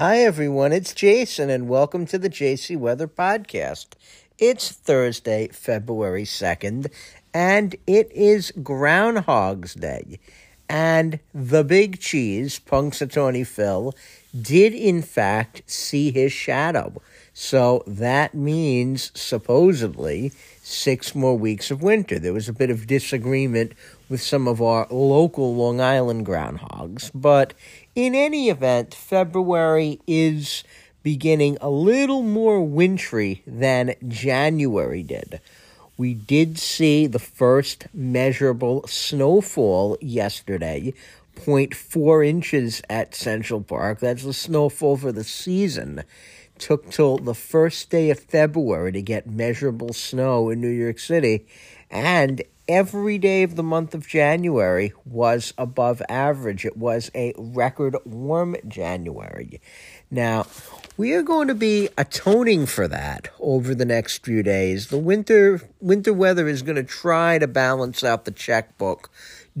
Hi, everyone. It's Jason, and welcome to the JC Weather Podcast. It's Thursday, February 2nd, and it is Groundhog's Day. And the big cheese, Punxsutawney Phil, did in fact see his shadow. So that means, supposedly, six more weeks of winter. There was a bit of disagreement with some of our local Long Island groundhogs, but in any event, February is beginning a little more wintry than January did. We did see the first measurable snowfall yesterday, 0.4 inches at Central Park. That's the snowfall for the season. Took till the first day of February to get measurable snow in New York City, and every day of the month of January was above average. It was a record warm January. Now, we are going to be atoning for that over the next few days. The winter winter weather is going to try to balance out the checkbook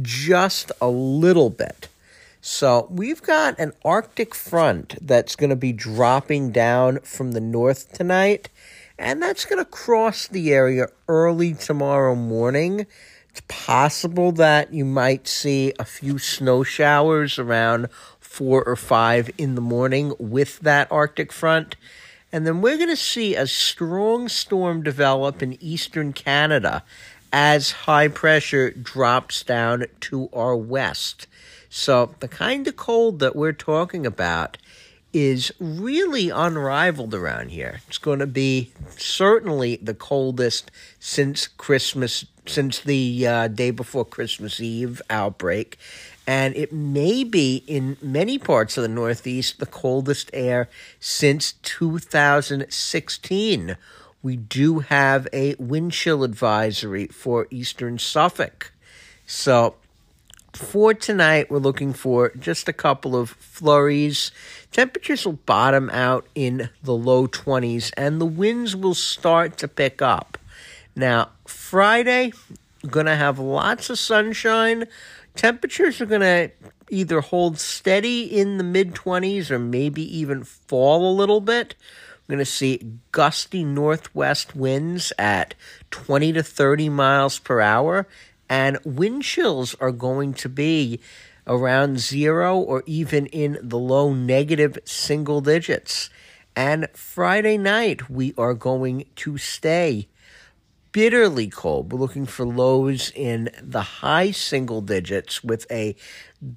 just a little bit. So, we've got an Arctic front that's going to be dropping down from the north tonight and that's going to cross the area early tomorrow morning. It's possible that you might see a few snow showers around four or five in the morning with that Arctic front. And then we're going to see a strong storm develop in eastern Canada as high pressure drops down to our west. So, the kind of cold that we're talking about is really unrivaled around here. It's going to be certainly the coldest since Christmas, since the uh, day before Christmas Eve outbreak. And it may be in many parts of the Northeast the coldest air since 2016. We do have a wind chill advisory for eastern Suffolk. So for tonight, we're looking for just a couple of flurries. Temperatures will bottom out in the low 20s, and the winds will start to pick up. Now, Friday, going to have lots of sunshine. Temperatures are going to either hold steady in the mid 20s or maybe even fall a little bit. We're going to see gusty northwest winds at 20 to 30 miles per hour and wind chills are going to be around zero or even in the low negative single digits. And Friday night, we are going to stay bitterly cold. We're looking for lows in the high single digits with a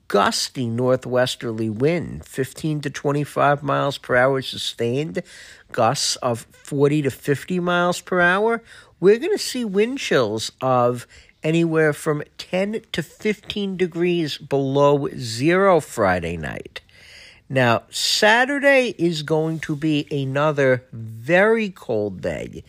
gusty northwesterly wind, 15 to 25 miles per hour sustained, gusts of 40 to 50 miles per hour. We're going to see wind chills of anywhere from 10 to 15 degrees below zero Friday night. Now, Saturday is going to be another very cold day,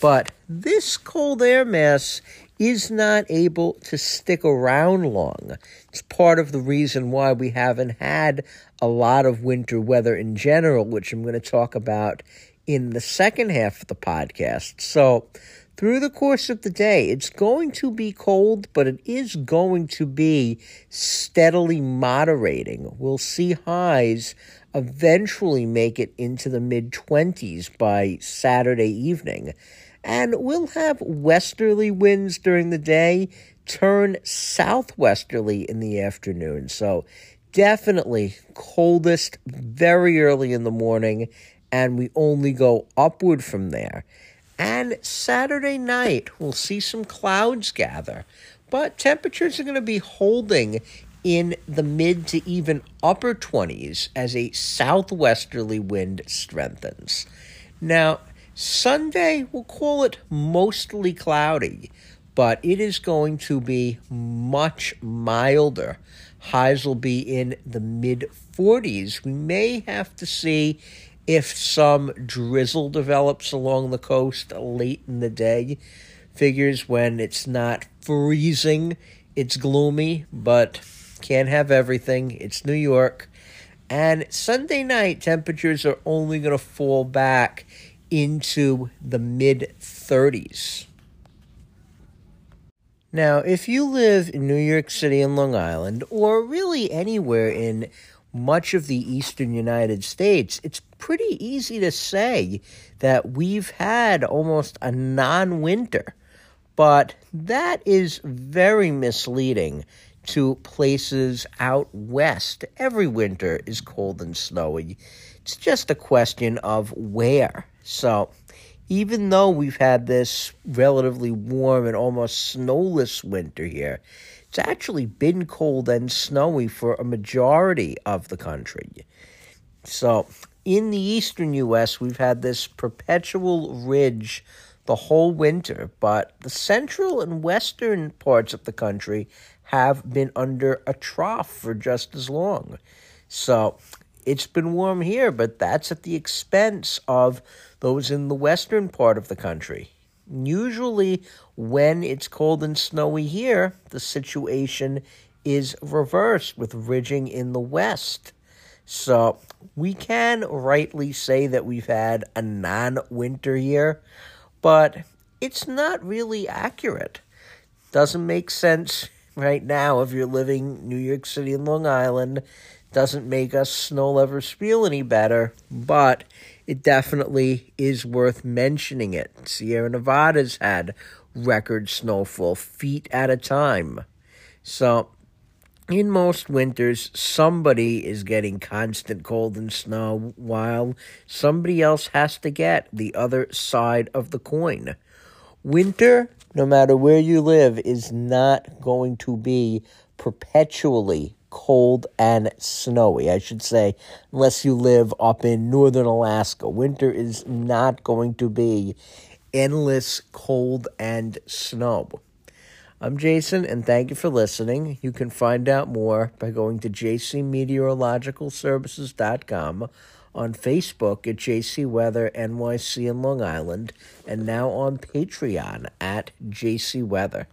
but this cold air mass is not able to stick around long. It's part of the reason why we haven't had a lot of winter weather in general, which I'm going to talk about in the second half of the podcast. So, through the course of the day. It's going to be cold, but it is going to be steadily moderating. We'll see highs eventually make it into the mid 20s by Saturday evening. And we'll have westerly winds during the day, turn southwesterly in the afternoon. So, definitely coldest very early in the morning, and we only go upward from there. And Saturday night, we'll see some clouds gather, but temperatures are going to be holding in the mid to even upper 20s as a southwesterly wind strengthens. Now, Sunday, we'll call it mostly cloudy, but it is going to be much milder. Highs will be in the mid 40s. We may have to see if some drizzle develops along the coast late in the day. Figures when it's not freezing, it's gloomy, but can't have everything. It's New York. And Sunday night, temperatures are only going to fall back into the mid 30s. Now, if you live in New York City and Long Island, or really anywhere in much of the eastern United States, it's pretty easy to say that we've had almost a non winter. But that is very misleading to places out west. Every winter is cold and snowy. It's just a question of where. So, even though we've had this relatively warm and almost snowless winter here, it's actually been cold and snowy for a majority of the country. So, in the eastern U.S., we've had this perpetual ridge the whole winter, but the central and western parts of the country have been under a trough for just as long. So, it's been warm here, but that's at the expense of those in the western part of the country. Usually, when it's cold and snowy here, the situation is reversed with ridging in the west. So, we can rightly say that we've had a non winter year, but it's not really accurate. Doesn't make sense right now if you're living New York City and Long Island. Doesn't make us snow lovers feel any better, but it definitely is worth mentioning it. Sierra Nevada's had record snowfall, feet at a time. So, in most winters, somebody is getting constant cold and snow while somebody else has to get the other side of the coin. Winter, no matter where you live, is not going to be perpetually cold and snowy. I should say, unless you live up in northern Alaska. Winter is not going to be endless cold and snow. I'm Jason, and thank you for listening. You can find out more by going to jcmeteorologicalservices.com, on Facebook at JC Weather NYC in Long Island, and now on Patreon at JC Weather.